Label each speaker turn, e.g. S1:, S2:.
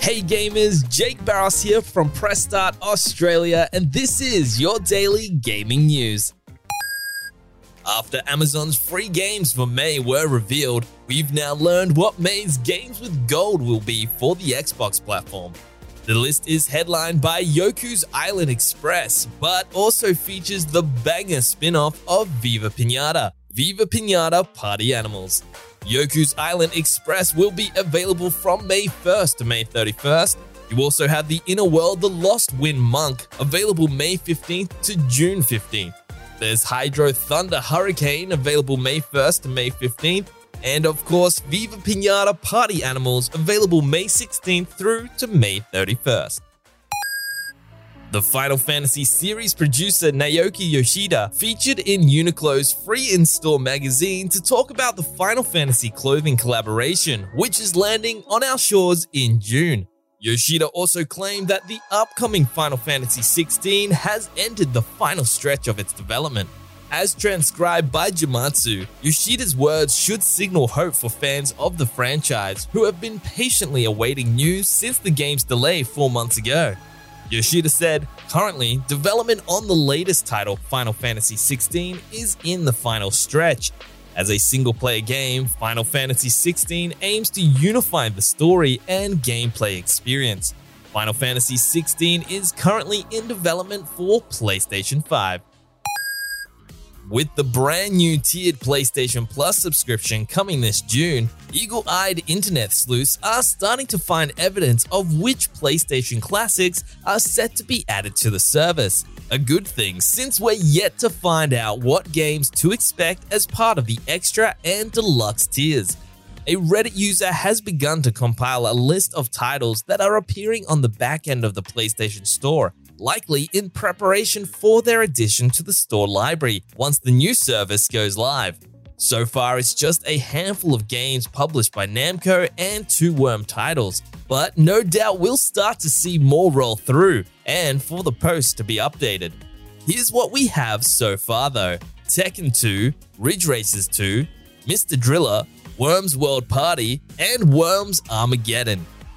S1: Hey gamers, Jake Barros here from Press Start Australia, and this is your daily gaming news. After Amazon's free games for May were revealed, we've now learned what May's Games with Gold will be for the Xbox platform. The list is headlined by Yoku's Island Express, but also features the banger spin off of Viva Pinata, Viva Pinata Party Animals. Yoku's Island Express will be available from May 1st to May 31st. You also have the Inner World The Lost Wind Monk, available May 15th to June 15th. There's Hydro Thunder Hurricane, available May 1st to May 15th. And of course, Viva Pinata Party Animals, available May 16th through to May 31st. The Final Fantasy series producer Naoki Yoshida featured in Uniqlo's free in store magazine to talk about the Final Fantasy clothing collaboration, which is landing on our shores in June. Yoshida also claimed that the upcoming Final Fantasy XVI has entered the final stretch of its development. As transcribed by Gematsu, Yoshida's words should signal hope for fans of the franchise who have been patiently awaiting news since the game's delay four months ago. Yoshida said, currently, development on the latest title, Final Fantasy XVI, is in the final stretch. As a single player game, Final Fantasy XVI aims to unify the story and gameplay experience. Final Fantasy XVI is currently in development for PlayStation 5. With the brand new tiered PlayStation Plus subscription coming this June, eagle eyed internet sleuths are starting to find evidence of which PlayStation classics are set to be added to the service. A good thing since we're yet to find out what games to expect as part of the extra and deluxe tiers. A Reddit user has begun to compile a list of titles that are appearing on the back end of the PlayStation Store likely in preparation for their addition to the store library once the new service goes live. So far, it's just a handful of games published by Namco and two Worm titles, but no doubt we'll start to see more roll through and for the post to be updated. Here's what we have so far though Tekken 2, Ridge Racer 2, Mr. Driller, Worms World Party, and Worms Armageddon.